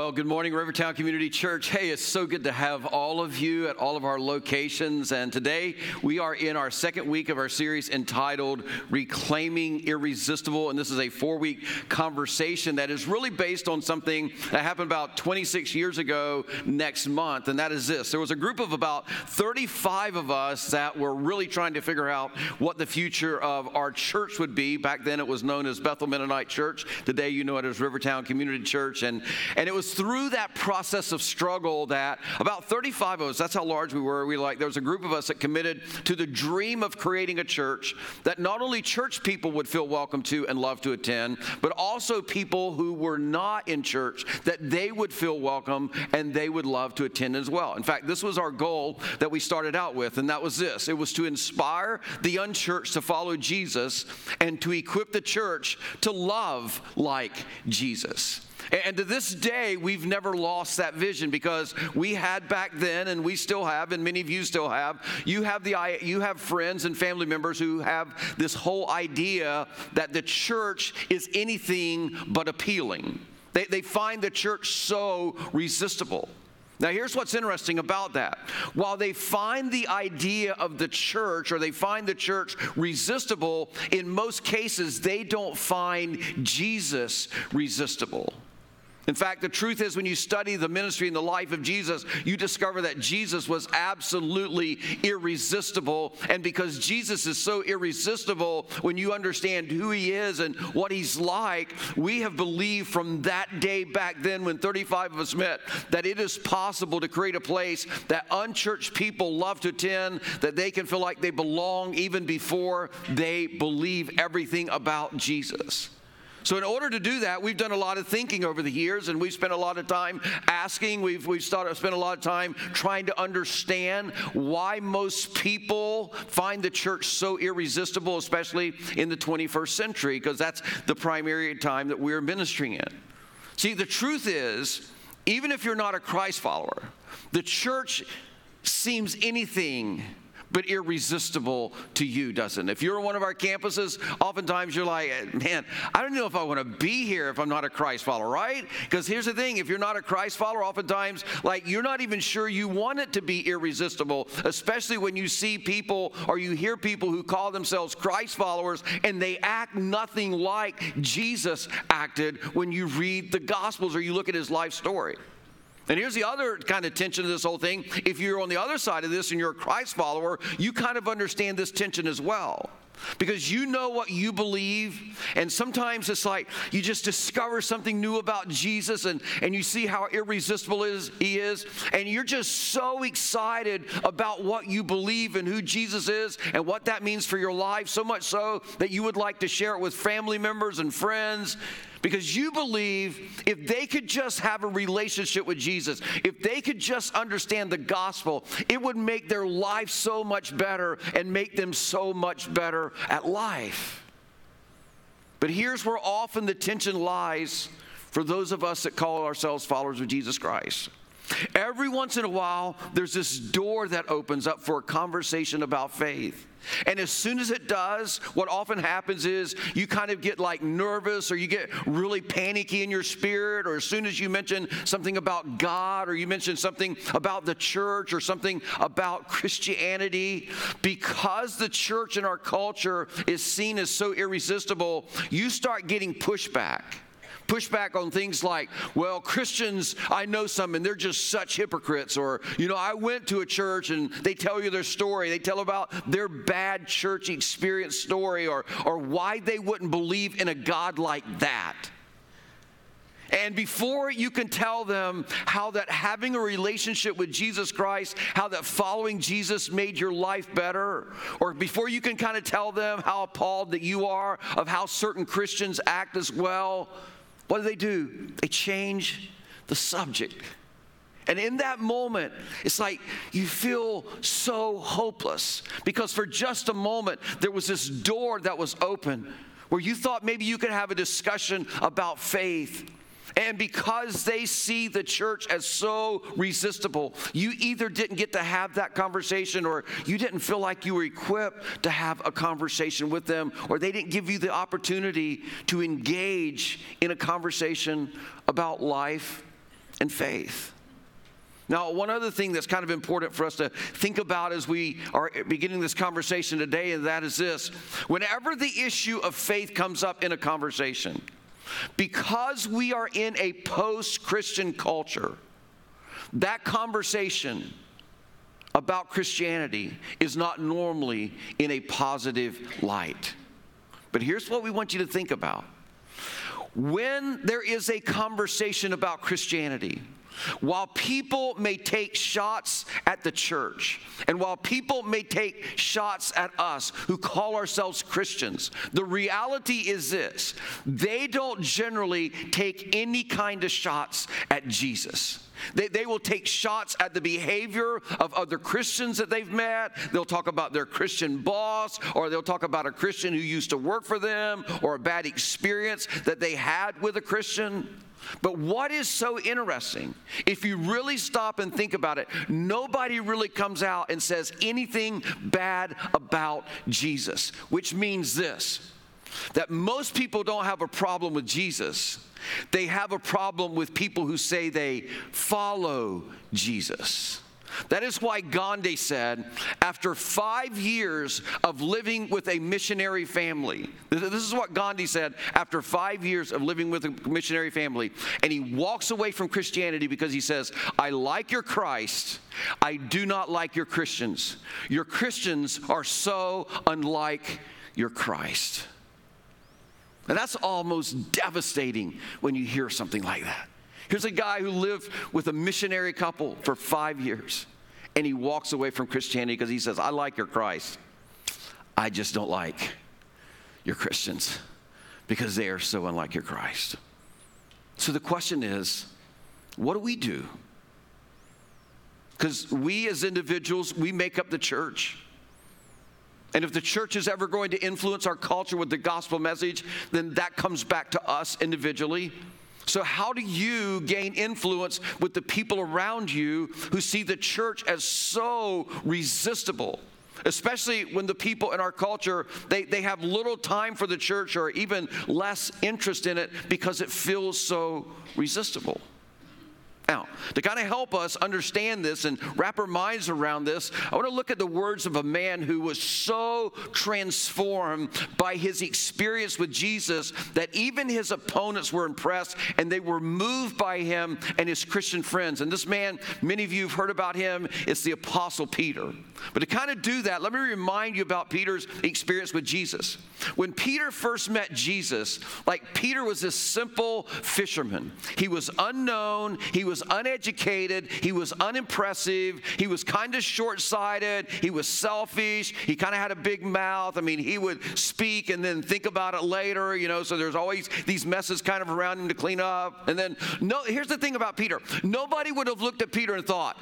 Well, good morning, Rivertown Community Church. Hey, it's so good to have all of you at all of our locations. And today we are in our second week of our series entitled Reclaiming Irresistible. And this is a four week conversation that is really based on something that happened about 26 years ago next month. And that is this there was a group of about 35 of us that were really trying to figure out what the future of our church would be. Back then it was known as Bethel Mennonite Church. Today you know it as Rivertown Community Church. And, and it was through that process of struggle that about 35 of us, that's how large we were, we like, there was a group of us that committed to the dream of creating a church that not only church people would feel welcome to and love to attend, but also people who were not in church, that they would feel welcome and they would love to attend as well. In fact, this was our goal that we started out with, and that was this it was to inspire the unchurched to follow Jesus and to equip the church to love like Jesus. And to this day, we've never lost that vision because we had back then, and we still have, and many of you still have. You have the you have friends and family members who have this whole idea that the church is anything but appealing. They, they find the church so resistible. Now, here's what's interesting about that. While they find the idea of the church or they find the church resistible, in most cases, they don't find Jesus resistible. In fact, the truth is, when you study the ministry and the life of Jesus, you discover that Jesus was absolutely irresistible. And because Jesus is so irresistible, when you understand who he is and what he's like, we have believed from that day back then when 35 of us met that it is possible to create a place that unchurched people love to attend, that they can feel like they belong even before they believe everything about Jesus. So, in order to do that, we've done a lot of thinking over the years, and we've spent a lot of time asking. We've, we've started, spent a lot of time trying to understand why most people find the church so irresistible, especially in the 21st century, because that's the primary time that we're ministering in. See, the truth is, even if you're not a Christ follower, the church seems anything but irresistible to you, doesn't it? If you're one of our campuses, oftentimes you're like, man, I don't know if I want to be here if I'm not a Christ follower, right? Because here's the thing if you're not a Christ follower, oftentimes, like, you're not even sure you want it to be irresistible, especially when you see people or you hear people who call themselves Christ followers and they act nothing like Jesus acted when you read the Gospels or you look at his life story. And here's the other kind of tension of this whole thing. If you're on the other side of this and you're a Christ follower, you kind of understand this tension as well. Because you know what you believe, and sometimes it's like you just discover something new about Jesus and, and you see how irresistible is, he is, and you're just so excited about what you believe and who Jesus is and what that means for your life, so much so that you would like to share it with family members and friends because you believe if they could just have a relationship with Jesus, if they could just understand the gospel, it would make their life so much better and make them so much better at life. But here's where often the tension lies for those of us that call ourselves followers of Jesus Christ. Every once in a while, there's this door that opens up for a conversation about faith. And as soon as it does, what often happens is you kind of get like nervous or you get really panicky in your spirit, or as soon as you mention something about God or you mention something about the church or something about Christianity, because the church in our culture is seen as so irresistible, you start getting pushback pushback on things like, well, Christians, I know some and they're just such hypocrites. Or, you know, I went to a church and they tell you their story. They tell about their bad church experience story or, or why they wouldn't believe in a God like that. And before you can tell them how that having a relationship with Jesus Christ, how that following Jesus made your life better, or before you can kind of tell them how appalled that you are of how certain Christians act as well, what do they do? They change the subject. And in that moment, it's like you feel so hopeless because for just a moment, there was this door that was open where you thought maybe you could have a discussion about faith. And because they see the church as so resistible, you either didn't get to have that conversation or you didn't feel like you were equipped to have a conversation with them, or they didn't give you the opportunity to engage in a conversation about life and faith. Now, one other thing that's kind of important for us to think about as we are beginning this conversation today, and that is this whenever the issue of faith comes up in a conversation, because we are in a post Christian culture, that conversation about Christianity is not normally in a positive light. But here's what we want you to think about. When there is a conversation about Christianity, while people may take shots at the church, and while people may take shots at us who call ourselves Christians, the reality is this they don't generally take any kind of shots at Jesus. They, they will take shots at the behavior of other Christians that they've met. They'll talk about their Christian boss, or they'll talk about a Christian who used to work for them, or a bad experience that they had with a Christian. But what is so interesting, if you really stop and think about it, nobody really comes out and says anything bad about Jesus, which means this that most people don't have a problem with Jesus. They have a problem with people who say they follow Jesus. That is why Gandhi said, after five years of living with a missionary family, this is what Gandhi said after five years of living with a missionary family, and he walks away from Christianity because he says, I like your Christ, I do not like your Christians. Your Christians are so unlike your Christ. And that's almost devastating when you hear something like that. Here's a guy who lived with a missionary couple for five years, and he walks away from Christianity because he says, I like your Christ. I just don't like your Christians because they are so unlike your Christ. So the question is, what do we do? Because we as individuals, we make up the church. And if the church is ever going to influence our culture with the gospel message, then that comes back to us individually. So, how do you gain influence with the people around you who see the church as so resistible? Especially when the people in our culture, they, they have little time for the church or even less interest in it because it feels so resistible. Now, to kind of help us understand this and wrap our minds around this, I want to look at the words of a man who was so transformed by his experience with Jesus that even his opponents were impressed and they were moved by him and his Christian friends. And this man, many of you have heard about him, it's the Apostle Peter. But to kind of do that, let me remind you about Peter's experience with Jesus. When Peter first met Jesus, like Peter was this simple fisherman, he was unknown, he was uneducated, he was unimpressive, he was kind of short sighted, he was selfish, he kind of had a big mouth. I mean, he would speak and then think about it later, you know, so there's always these messes kind of around him to clean up. And then, no, here's the thing about Peter nobody would have looked at Peter and thought,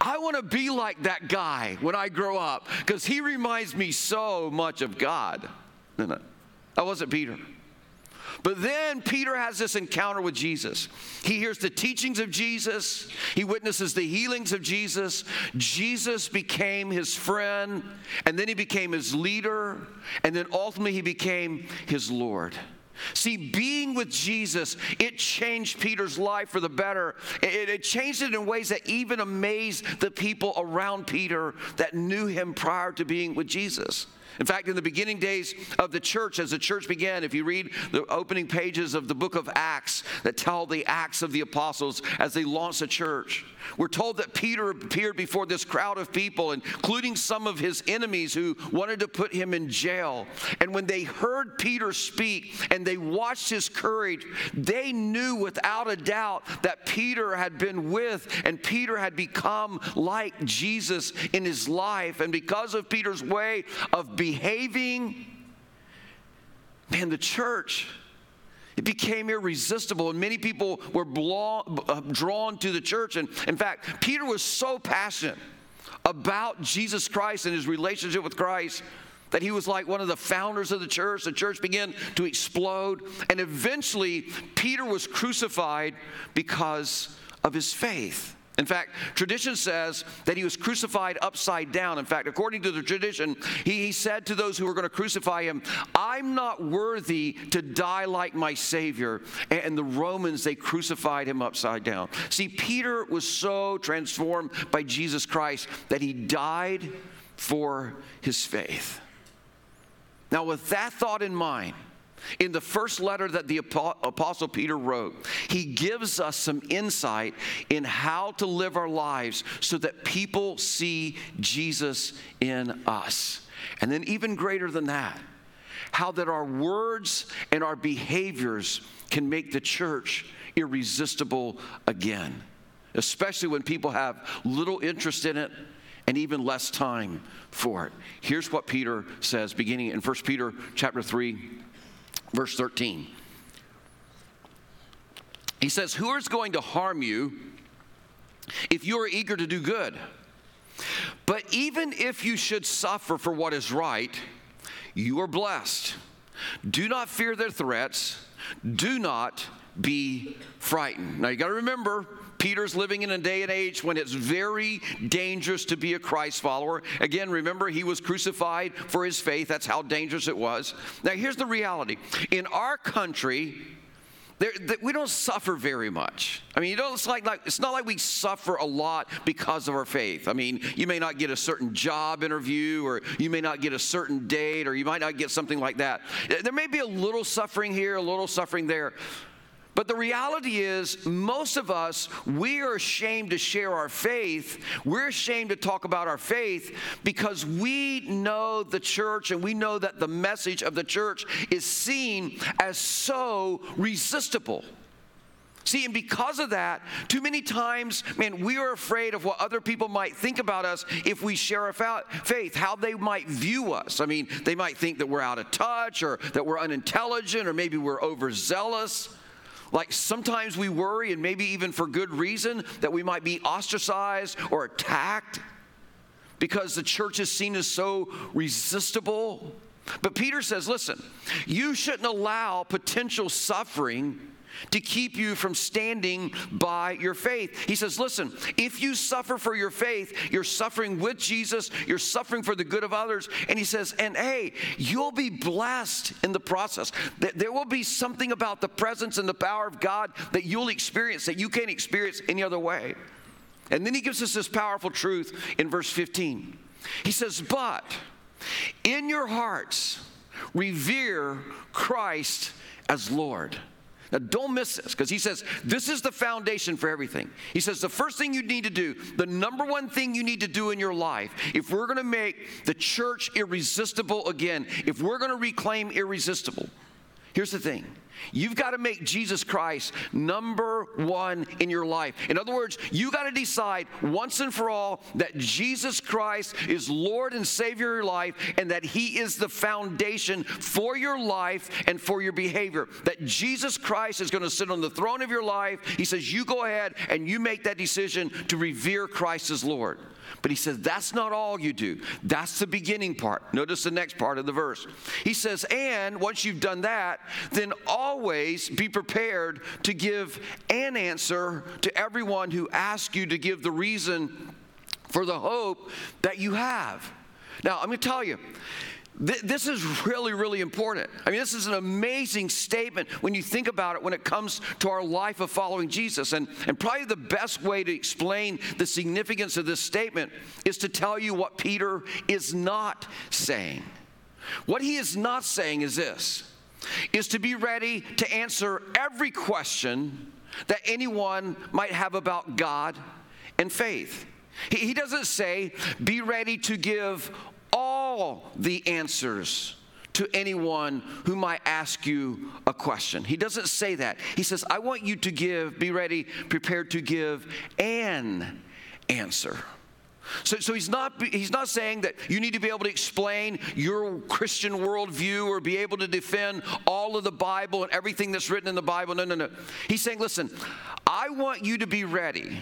I want to be like that guy when I grow up because he reminds me so much of God. No, no, that wasn't Peter. But then Peter has this encounter with Jesus. He hears the teachings of Jesus, he witnesses the healings of Jesus. Jesus became his friend, and then he became his leader, and then ultimately he became his Lord. See, being with Jesus, it changed Peter's life for the better. It, it, changed it in ways that even amazed the people around Peter that knew him prior to being with Jesus. In fact, in the beginning days of the church, as the church began, if you read the opening pages of the book of Acts that tell the acts of the apostles as they launched a church, we're told that Peter appeared before this crowd of people, including some of his enemies who wanted to put him in jail. And when they heard Peter speak and they watched his courage, they knew without a doubt that Peter had been with and Peter had become like Jesus in his life. And because of Peter's way of behaving, man, the church it became irresistible, and many people were uh, drawn to the church. And in fact, Peter was so passionate about Jesus Christ and his relationship with Christ that he was like one of the founders of the church. The church began to explode, and eventually, Peter was crucified because of his faith. In fact, tradition says that he was crucified upside down. In fact, according to the tradition, he, he, said to those who were going to crucify him, I'm not worthy to die like my Savior. And the Romans, they crucified him upside down. See, Peter was so transformed by Jesus Christ that he died for his faith. Now, with that thought in mind, in the first letter that the Apostle Peter wrote, he gives us some insight in how to live our lives so that people see Jesus in us. And then, even greater than that, how that our words and our behaviors can make the church irresistible again, especially when people have little interest in it and even less time for it. Here's what Peter says beginning in 1 Peter chapter 3 verse 13. He says, Who is going to harm you if you are eager to do good? But even if you should suffer for what is right, you are blessed. Do not fear their threats. Do not be frightened. Now you got to remember, Peter's living in a day and age when it's very dangerous to be a Christ follower. Again, remember, he was crucified for his faith. That's how dangerous it was. Now, here's the reality in our country, there, we don't suffer very much. I mean, you don't, it's, like, like, it's not like we suffer a lot because of our faith. I mean, you may not get a certain job interview, or you may not get a certain date, or you might not get something like that. There may be a little suffering here, a little suffering there. But the reality is, most of us, we are ashamed to share our faith. We're ashamed to talk about our faith because we know the church and we know that the message of the church is seen as so resistible. See, and because of that, too many times, man, we are afraid of what other people might think about us if we share our faith, how they might view us. I mean, they might think that we're out of touch or that we're unintelligent or maybe we're overzealous. Like sometimes we worry, and maybe even for good reason, that we might be ostracized or attacked because the church is seen as so resistible. But Peter says, listen, you shouldn't allow potential suffering to keep you from standing by your faith. He says, Listen, if you suffer for your faith, you're suffering with Jesus, you're suffering for the good of others. And he says, And hey, you'll be blessed in the process. There will be something about the presence and the power of God that you'll experience that you can't experience any other way. And then he gives us this powerful truth in verse 15. He says, But in your hearts, revere Christ as Lord. Now, don't miss this because he says this is the foundation for everything. He says the first thing you need to do, the number one thing you need to do in your life, if we're going to make the church irresistible again, if we're going to reclaim irresistible, here's the thing You've got to make Jesus Christ number one in your life. In other words, you got to decide once and for all that Jesus Christ is Lord and Savior of your life and that He is the foundation for your life and for your behavior. That Jesus Christ is going to sit on the throne of your life. He says, You go ahead and you make that decision to revere Christ as Lord. But he says, that's not all you do. That's the beginning part. Notice the next part of the verse. He says, and once you've done that, then always be prepared to give an answer to everyone who asks you to give the reason for the hope that you have. Now, I'm going to tell you, this is really, really important. I mean, this is an amazing statement when you think about it when it comes to our life of following Jesus. And, and probably the best way to explain the significance of this statement is to tell you what Peter is not saying. What he is not saying is this is to be ready to answer every question that anyone might have about God and faith. He doesn't say, be ready to give all the answers to anyone who might ask you a question. He doesn't say that. He says, I want you to give, be ready, prepared to give an answer. So, so he's, not, he's not saying that you need to be able to explain your Christian worldview or be able to defend all of the Bible and everything that's written in the Bible. No, no, no. He's saying, listen, I want you to be ready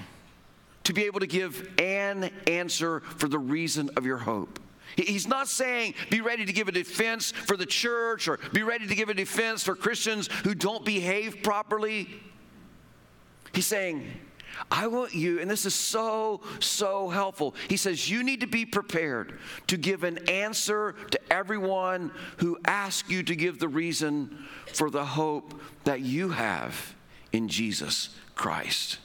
to be able to give an answer for the reason of your hope. He's not saying be ready to give a defense for the church or be ready to give a defense for Christians who don't behave properly. He's saying, I want you, and this is so, so helpful. He says, You need to be prepared to give an answer to everyone who asks you to give the reason for the hope that you have in Jesus Christ.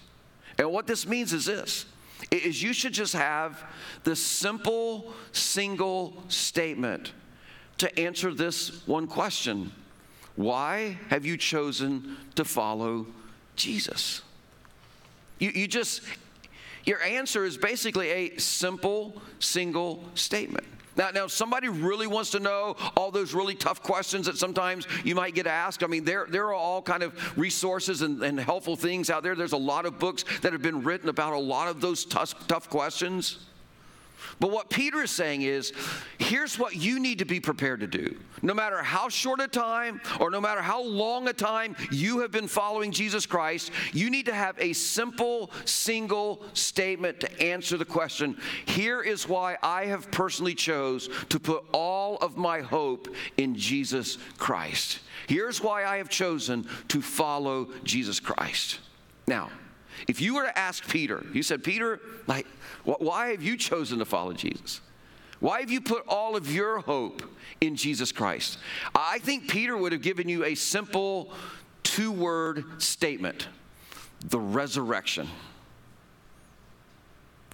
And what this means is this is you should just have the simple single statement to answer this one question. Why have you chosen to follow Jesus? You, you just, your answer is basically a simple, single statement. Now, now, somebody really wants to know all those really tough questions that sometimes you might get asked, I mean, there, there are all kind of resources and, and helpful things out there. There's a lot of books that have been written about a lot of those tough, tough questions. But what Peter is saying is here's what you need to be prepared to do. No matter how short a time or no matter how long a time you have been following Jesus Christ, you need to have a simple, single statement to answer the question here is why I have personally chose to put all of my hope in Jesus Christ. Here's why I have chosen to follow Jesus Christ. Now, if you were to ask Peter, you said, Peter, like, why have you chosen to follow Jesus? Why have you put all of your hope in Jesus Christ? I think Peter would have given you a simple two word statement the resurrection.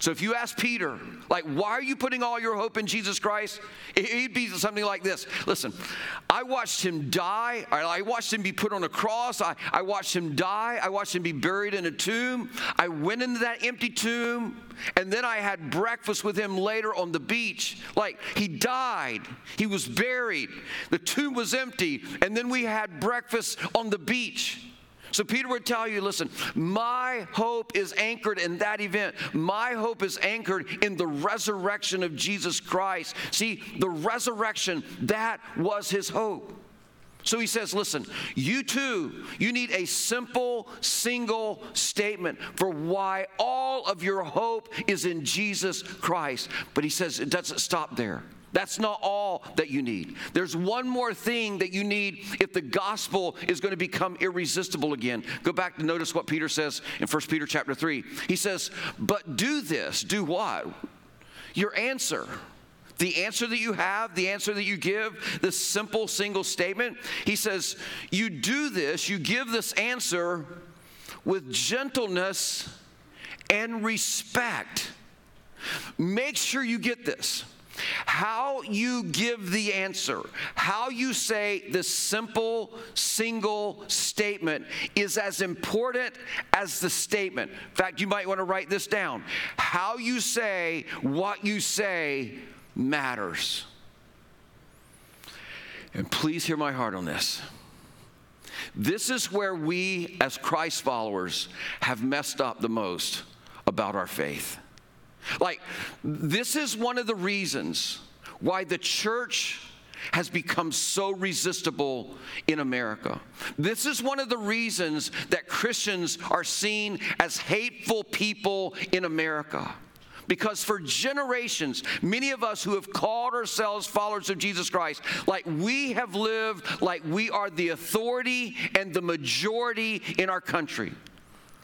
So if you ask Peter, like, why are you putting all your hope in Jesus Christ? He'd be something like this Listen, I watched him die. I watched him be put on a cross. I, I watched him die. I watched him be buried in a tomb. I went into that empty tomb, and then I had breakfast with him later on the beach. Like, he died. He was buried. The tomb was empty. And then we had breakfast on the beach. So Peter would tell you listen, my hope is anchored in that event. My hope is anchored in the resurrection of Jesus Christ. See, the resurrection, that was his hope. So he says, listen, you too, you need a simple, single statement for why all of your hope is in Jesus Christ. But he says it doesn't stop there. That's not all that you need. There's one more thing that you need if the gospel is going to become irresistible again. Go back to notice what Peter says in 1 Peter chapter 3. He says, But do this. Do what? Your answer. The answer that you have, the answer that you give, this simple single statement, he says, You do this, you give this answer with gentleness and respect. Make sure you get this. How you give the answer, how you say the simple single statement is as important as the statement. In fact, you might want to write this down. How you say what you say matters. And please hear my heart on this. This is where we, as Christ followers, have messed up the most about our faith. Like, this is one of the reasons why the church has become so resistible in America. This is one of the reasons that Christians are seen as hateful people in America. Because for generations, many of us who have called ourselves followers of Jesus Christ, like we have lived like we are the authority and the majority in our country.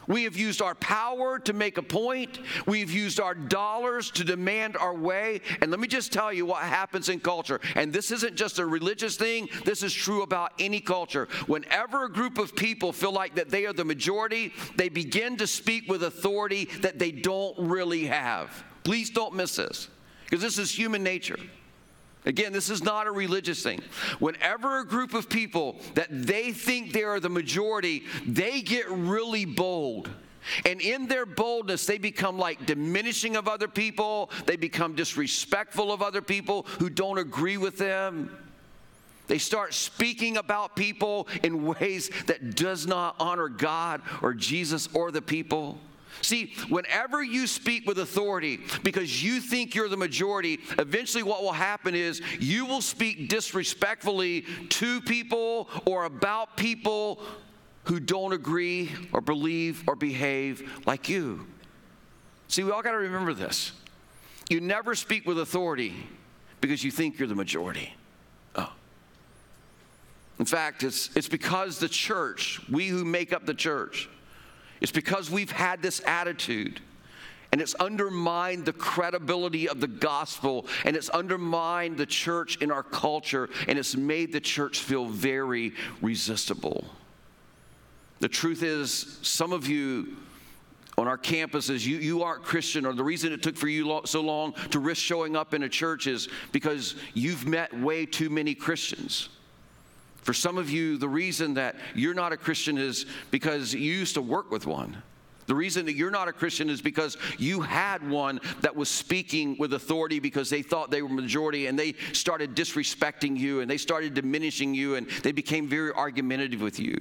We have used our power to make a point. We've used our dollars to demand our way. And let me just tell you what happens in culture. And this isn't just a religious thing, this is true about any culture. Whenever a group of people feel like that they are the majority, they begin to speak with authority that they don't really have. Please don't miss this, because this is human nature. Again, this is not a religious thing. Whenever a group of people that they think they are the majority, they get really bold. And in their boldness, they become like diminishing of other people. They become disrespectful of other people who don't agree with them. They start speaking about people in ways that does not honor God or Jesus or the people. See, whenever you speak with authority because you think you're the majority, eventually what will happen is you will speak disrespectfully to people or about people who don't agree or believe or behave like you. See, we all got to remember this. You never speak with authority because you think you're the majority. Oh. In fact, it's, it's because the church, we who make up the church, It's because we've had this attitude. And it's undermined the credibility of the gospel, and it's undermined the church in our culture, and it's made the church feel very resistible. The truth is, some of you on our campuses, you, you aren't Christian, or the reason it took for you lo- so long to risk showing up in a church is because you've met way too many Christians. For some of you, the reason that you're not a Christian is because you used to work with one. The reason that you're not a Christian is because you had one that was speaking with authority because they thought they were majority and they started disrespecting you and they started diminishing you and they became very argumentative with you.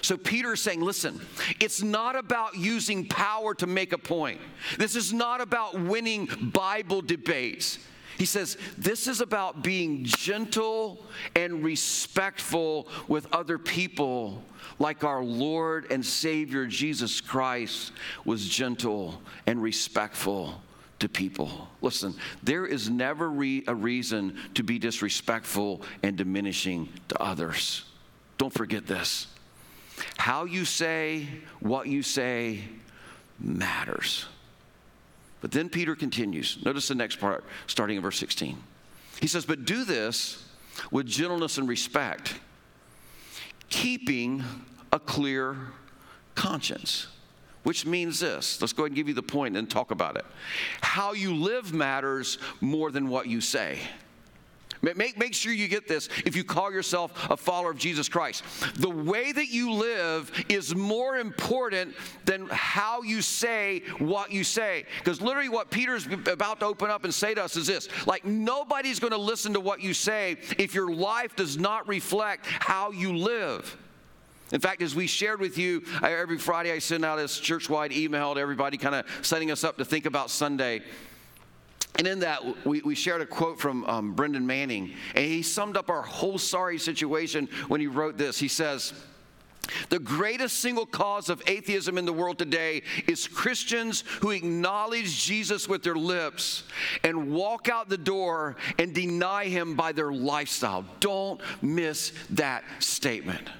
So Peter is saying, listen, it's not about using power to make a point. This is not about winning Bible debates. He says, this is about being gentle and respectful with other people, like our Lord and Savior Jesus Christ was gentle and respectful to people. Listen, there is never re- a reason to be disrespectful and diminishing to others. Don't forget this. How you say what you say matters. But then Peter continues. Notice the next part, starting in verse 16. He says, But do this with gentleness and respect, keeping a clear conscience. Which means this. Let's go ahead and give you the point and talk about it. How you live matters more than what you say. Make, make sure you get this if you call yourself a follower of Jesus Christ. The way that you live is more important than how you say what you say. Because literally, what Peter's about to open up and say to us is this like, nobody's going to listen to what you say if your life does not reflect how you live. In fact, as we shared with you, every Friday I send out this church wide email to everybody, kind of setting us up to think about Sunday. And in that, we, we shared a quote from um, Brennan Manning, and he summed up our whole sorry situation when he wrote this. He says, the greatest single cause of atheism in the world today is Christians who acknowledge Jesus with their lips and walk out the door and deny him by their lifestyle. Don't miss that statement.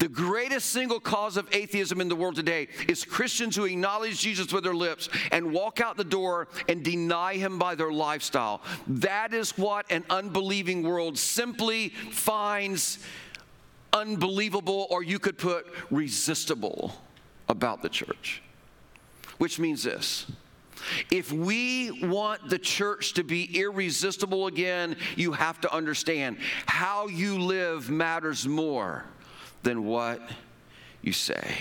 The greatest single cause of atheism in the world today is Christians who acknowledge Jesus with their lips and walk out the door and deny him by their lifestyle. That is what an unbelieving world simply finds unbelievable, or you could put resistible about the church. Which means this. If we want the church to be irresistible again, you have to understand how you live matters more than what you say.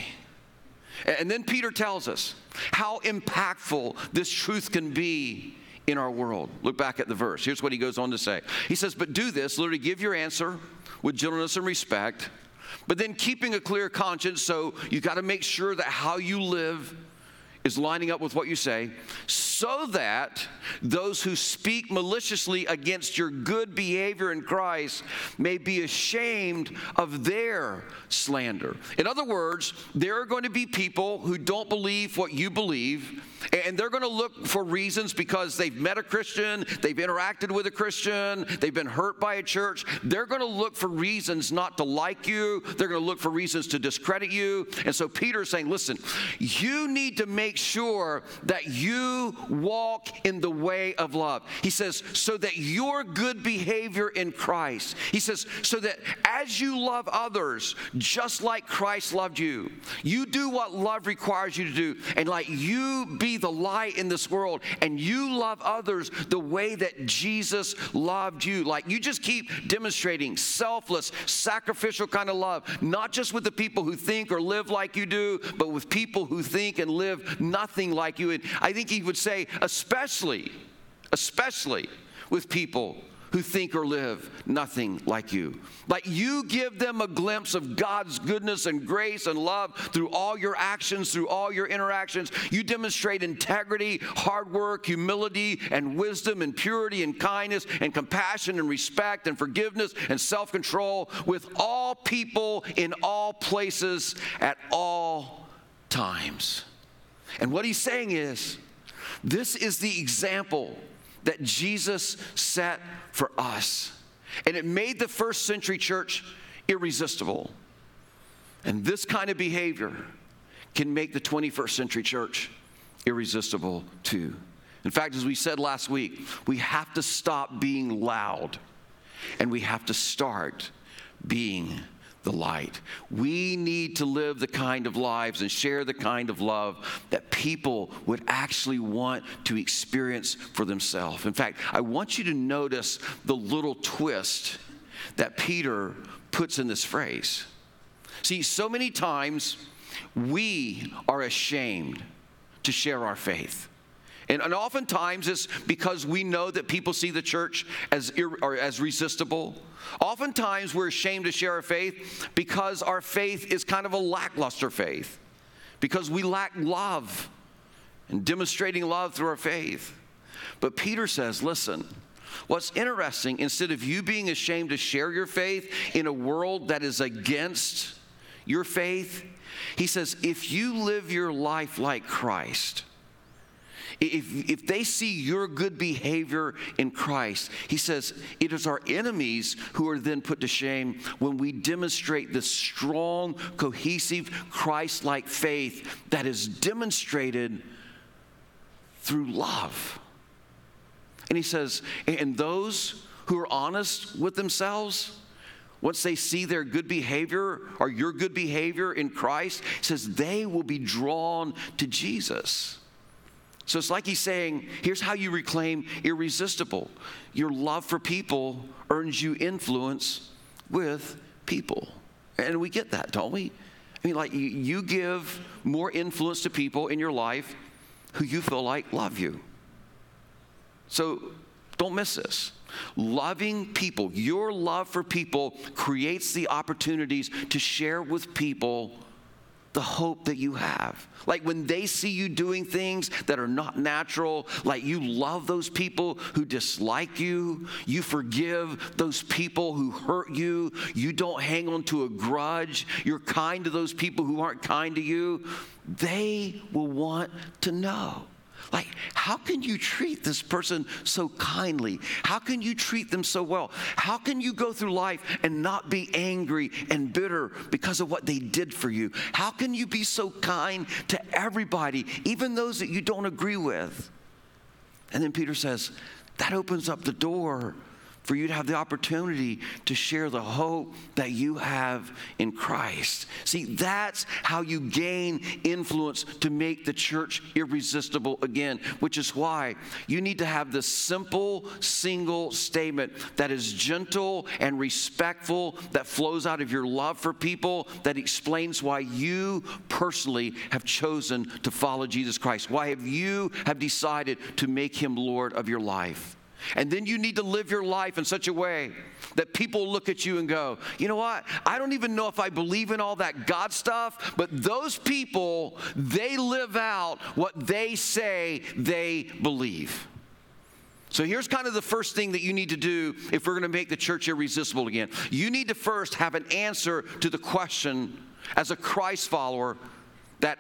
And then Peter tells us how impactful this truth can be in our world. Look back at the verse. Here's what he goes on to say. He says, But do this, literally give your answer with gentleness and respect, but then keeping a clear conscience. So you got to make sure that how you live is lining up with what you say, so that those who speak maliciously against your good behavior in Christ may be ashamed of their slander. In other words, there are going to be people who don't believe what you believe, and they're going to look for reasons because they've met a Christian, they've interacted with a Christian, they've been hurt by a church. They're going to look for reasons not to like you, they're going to look for reasons to discredit you. And so Peter's saying, listen, you need to make sure that you walk in the way of love. He says, so that your good behavior in Christ, he says, so that as you love others, just like Christ loved you, you do what love requires you to do, and like you be the light in this world, and you love others the way that Jesus loved you. Like you just keep demonstrating selfless, sacrificial kind of love, not just with the people who think or live like you do, but with people who think and live nothing like you. And I think he would say, especially, especially with people who think or live nothing like you. Like you give them a glimpse of God's goodness and grace and love through all your actions, through all your interactions. You demonstrate integrity, hard work, humility, and wisdom, and purity, and kindness, and compassion, and respect, and forgiveness, and self control with all people in all places at all times. And what he's saying is, this is the example that Jesus set for us. And it made the first century church irresistible. And this kind of behavior can make the 21st century church irresistible too. In fact, as we said last week, we have to stop being loud and we have to start being the light. We need to live the kind of lives and share the kind of love that people would actually want to experience for themselves. In fact, I want you to notice the little twist that Peter puts in this phrase. See, so many times we are ashamed to share our faith. And, and oftentimes it's because we know that people see the church as, ir- or as resistible. Oftentimes we're ashamed to share our faith because our faith is kind of a lackluster faith, because we lack love and demonstrating love through our faith. But Peter says, listen, what's interesting, instead of you being ashamed to share your faith in a world that is against your faith, he says, if you live your life like Christ, if, if they see your good behavior in Christ, he says, it is our enemies who are then put to shame when we demonstrate the strong, cohesive, Christ like faith that is demonstrated through love. And he says, and those who are honest with themselves, once they see their good behavior or your good behavior in Christ, says they will be drawn to Jesus. So it's like he's saying, here's how you reclaim irresistible. Your love for people earns you influence with people. And we get that, don't we? I mean, like, you give more influence to people in your life who you feel like love you. So don't miss this. Loving people, your love for people creates the opportunities to share with people the hope that you have. Like when they see you doing things that are not natural, like you love those people who dislike you, you forgive those people who hurt you, you don't hang on to a grudge, you're kind to those people who aren't kind to you, they will want to know. Like, how can you treat this person so kindly? How can you treat them so well? How can you go through life and not be angry and bitter because of what they did for you? How can you be so kind to everybody, even those that you don't agree with? And then Peter says, that opens up the door for you to have the opportunity to share the hope that you have in Christ. See, that's how you gain influence to make the church irresistible again, which is why you need to have this simple, single statement that is gentle and respectful, that flows out of your love for people, that explains why you personally have chosen to follow Jesus Christ. Why have you have decided to make him Lord of your life? And then you need to live your life in such a way that people look at you and go, you know what? I don't even know if I believe in all that God stuff, but those people, they live out what they say they believe. So here's kind of the first thing that you need to do if we're going to make the church irresistible again. You need to first have an answer to the question as a Christ follower that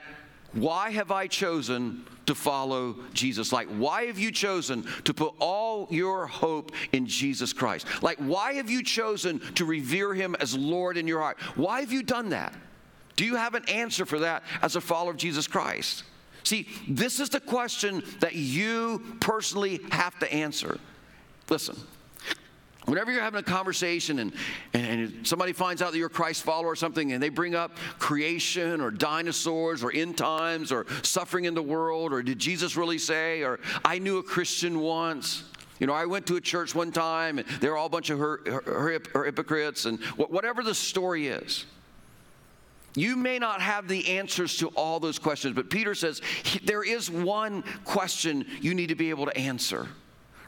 why have I chosen to follow Jesus? Like, why have you chosen to put all your hope in Jesus Christ? Like, why have you chosen to revere him as Lord in your heart? Why have you done that? Do you have an answer for that as a follower of Jesus Christ? See, this is the question that you personally have to answer. Listen, Whenever you're having a conversation and, and somebody finds out that you're a Christ follower or something and they bring up creation or dinosaurs or end times or suffering in the world or did Jesus really say or I knew a Christian once. You know, I went to a church one time and there were all a bunch of her, her, her hypocrites and whatever the story is. You may not have the answers to all those questions, but Peter says there is one question you need to be able to answer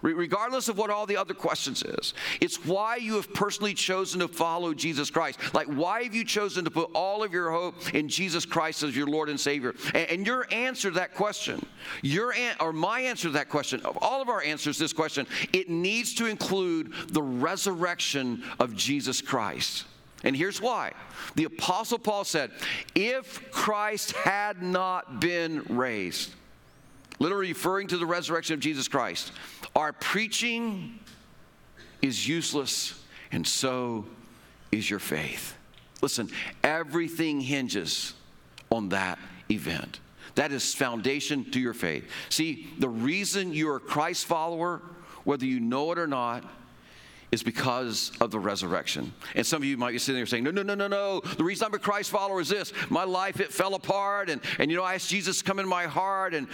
regardless of what all the other questions is. It's why you have personally chosen to follow Jesus Christ. Like, why have you chosen to put all of your hope in Jesus Christ as your Lord and Savior? And, and your answer to that question, your an, or my answer to that question, of all of our answers to this question, it needs to include the resurrection of Jesus Christ. And here's why. The Apostle Paul said, if Christ had not been raised, literally referring to the resurrection of Jesus Christ, our preaching is useless, and so is your faith. Listen, everything hinges on that event. That is foundation to your faith. See, the reason you're a Christ follower, whether you know it or not, is because of the resurrection. And some of you might be sitting there saying, No, no, no, no, no. The reason I'm a Christ follower is this. My life, it fell apart. And, and you know, I asked Jesus to come in my heart. And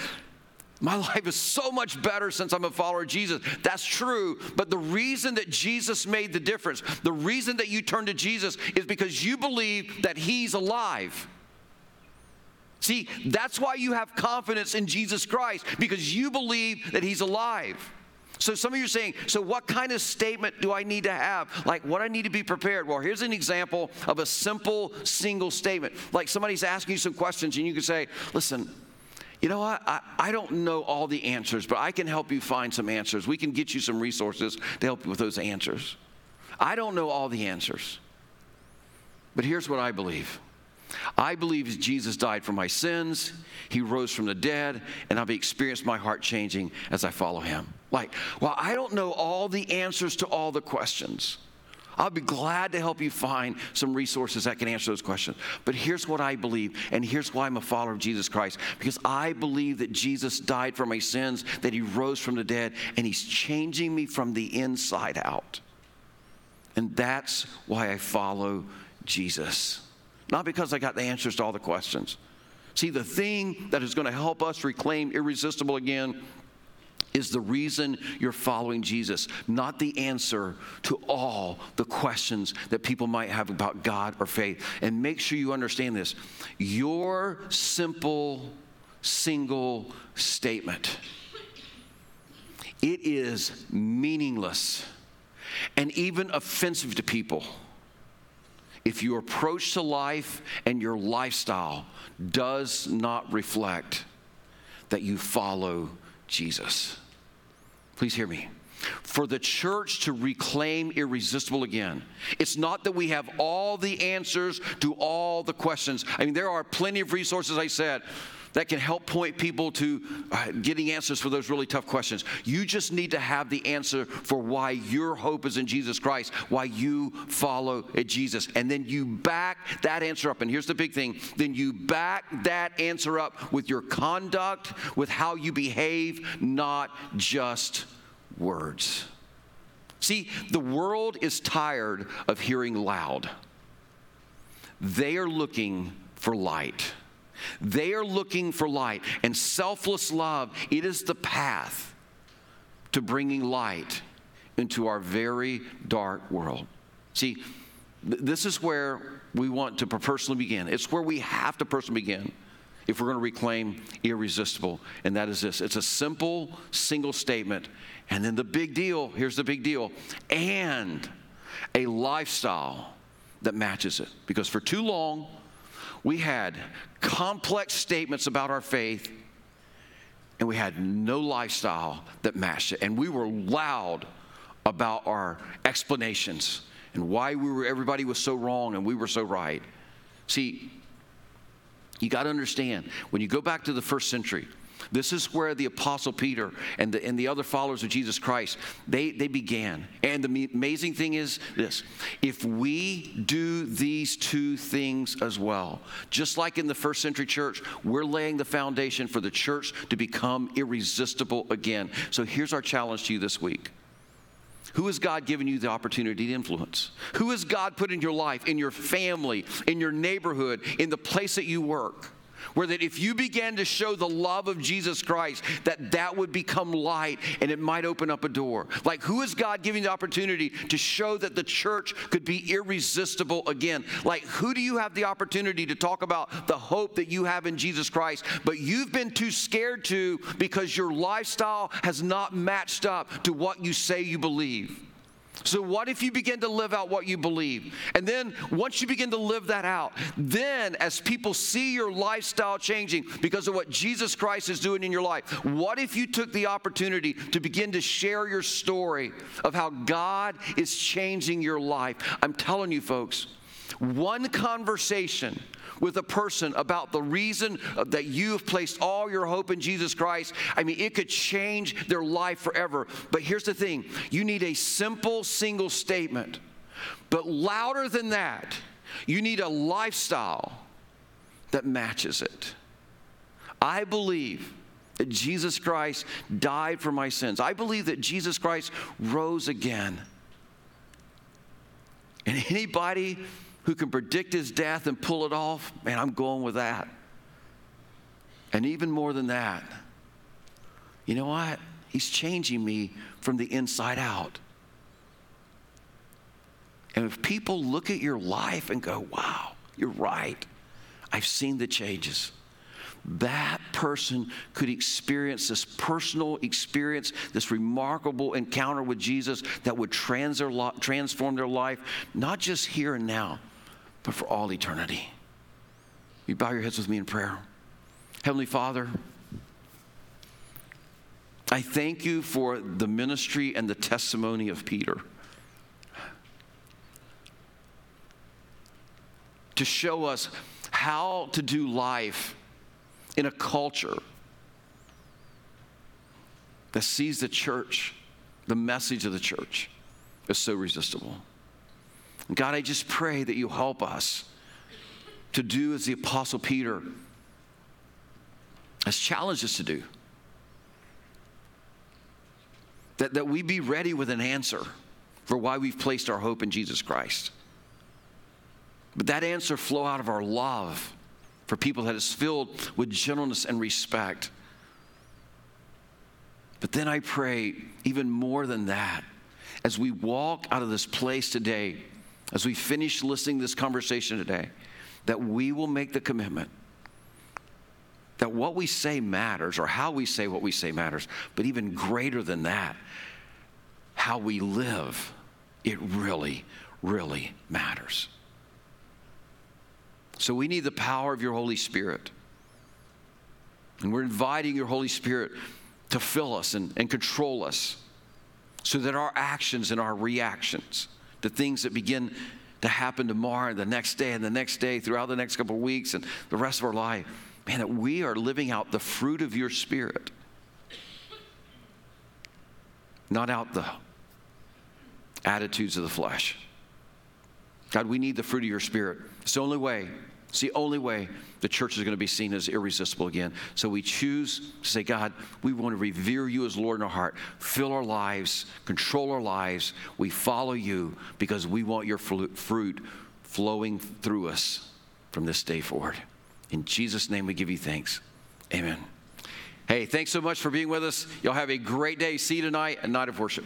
my life is so much better since I'm a follower of Jesus. That's true. But the reason that Jesus made the difference, the reason that you turn to Jesus is because you believe that He's alive. See, that's why you have confidence in Jesus Christ, because you believe that He's alive. So some of you are saying, so what kind of statement do I need to have? Like what I need to be prepared? Well, here's an example of a simple single statement. Like somebody's asking you some questions and you can say, listen, you know? I, I don't know all the answers, but I can help you find some answers. We can get you some resources to help you with those answers. I don't know all the answers, but here's what I believe I believe Jesus died for my sins, He rose from the dead, and I've experienced my heart changing as I follow Him. Like, well, I don't know all the answers to all the questions. I'll be glad to help you find some resources that can answer those questions. But here's what I believe, and here's why I'm a follower of Jesus Christ because I believe that Jesus died for my sins, that He rose from the dead, and He's changing me from the inside out. And that's why I follow Jesus not because I got the answers to all the questions. See, the thing that is going to help us reclaim irresistible again is the reason you're following Jesus, not the answer to all the questions that people might have about God or faith. And make sure you understand this your simple, single statement. It is meaningless and even offensive to people if your approach to life and your lifestyle does not reflect that you follow Jesus. Please hear me. For the church to reclaim irresistible again, it's not that we have all the answers to all the questions. I mean, there are plenty of resources, I said, that can help point people to uh, getting answers for those really tough questions. You just need to have the answer for why your hope is in Jesus Christ, why you follow Jesus. And then you back that answer up. And here's the big thing then you back that answer up with your conduct, with how you behave, not just words. See, the world is tired of hearing loud. They are looking for light. They are looking for light. And selfless love, it is the path to bringing light into our very dark world. See, this is where we want to personally begin. It's where we have to personally begin if we're going to reclaim irresistible. And that is this it's a simple, single statement. And then the big deal here's the big deal and a lifestyle that matches it. Because for too long, we had complex statements about our faith, and we had no lifestyle that matched it. And we were loud about our explanations and why we were everybody was so wrong and we were so right. See, you got to understand when you go back to the first century, this is where the Apostle Peter and the, and the other followers of Jesus Christ, they, they began. And the amazing thing is this if we do these two things as well, just like in the first century church, we're laying the foundation for the church to become irresistible again. So here's our challenge to you this week. Who has God given you the opportunity to influence? Who has God put in your life, in your family, in your neighborhood, in the place that you work? Where that if you began to show the love of Jesus Christ, that that would become light and it might open up a door. Like, who is God giving the opportunity to show that the church could be irresistible again? Like, who do you have the opportunity to talk about the hope that you have in Jesus Christ, but you've been too scared to because your lifestyle has not matched up to what you say you believe? So, what if you begin to live out what you believe? And then, once you begin to live that out, then as people see your lifestyle changing because of what Jesus Christ is doing in your life, what if you took the opportunity to begin to share your story of how God is changing your life? I'm telling you, folks, one conversation with a person about the reason that you have placed all your hope in Jesus Christ, I mean, it could change their life forever. But here's the thing you need a simple, single statement. But louder than that, You need a lifestyle that matches it. I believe that Jesus Christ died for my sins. I believe that Jesus Christ rose again. And anybody who can predict his death and pull it off, man, I'm going with that. And even more than that, you know what? He's changing me from the inside out. And if people look at your life and go, wow, you're right, I've seen the changes that person could experience this personal experience, this remarkable encounter with Jesus that would trans their transform their life, not just here and now, but for all eternity. You bow your heads with me in prayer. Heavenly Father, I thank you for the ministry and the testimony of Peter. To show us how to do life in a culture that sees the church, the message of the church, as so resistible. God, I just pray that you help us to do as the Apostle Peter has challenged us to do. That, that we be ready with an answer for why we've placed our hope in Jesus Christ. But that answer flow out of our love for people that is filled with gentleness and respect. But then I pray, even more than that, as we walk out of this place today, as we finish listening this conversation today, that we will make the commitment that what we say matters, or how we say what we say matters, but even greater than that, how we live, it really, really matters. So we need the power of your Holy Spirit. And we're inviting your Holy Spirit to fill us and, and control us so that our actions and our reactions, the things that begin to happen tomorrow and the next day and the next day throughout the next couple of weeks and the rest of our life, man, that we are living out the fruit of your Spirit, not out the attitudes of the flesh. God, we need the fruit of your Spirit. It's the only way it's the only way the church is going to be seen as irresistible again. So we choose to say, God, we want to revere you as Lord in our heart, fill our lives, control our lives. We follow you because we want your fruit flowing through us from this day forward. In Jesus' name, we give you thanks. Amen. Hey, thanks so much for being with us. Y'all have a great day. See you tonight at Night of Worship.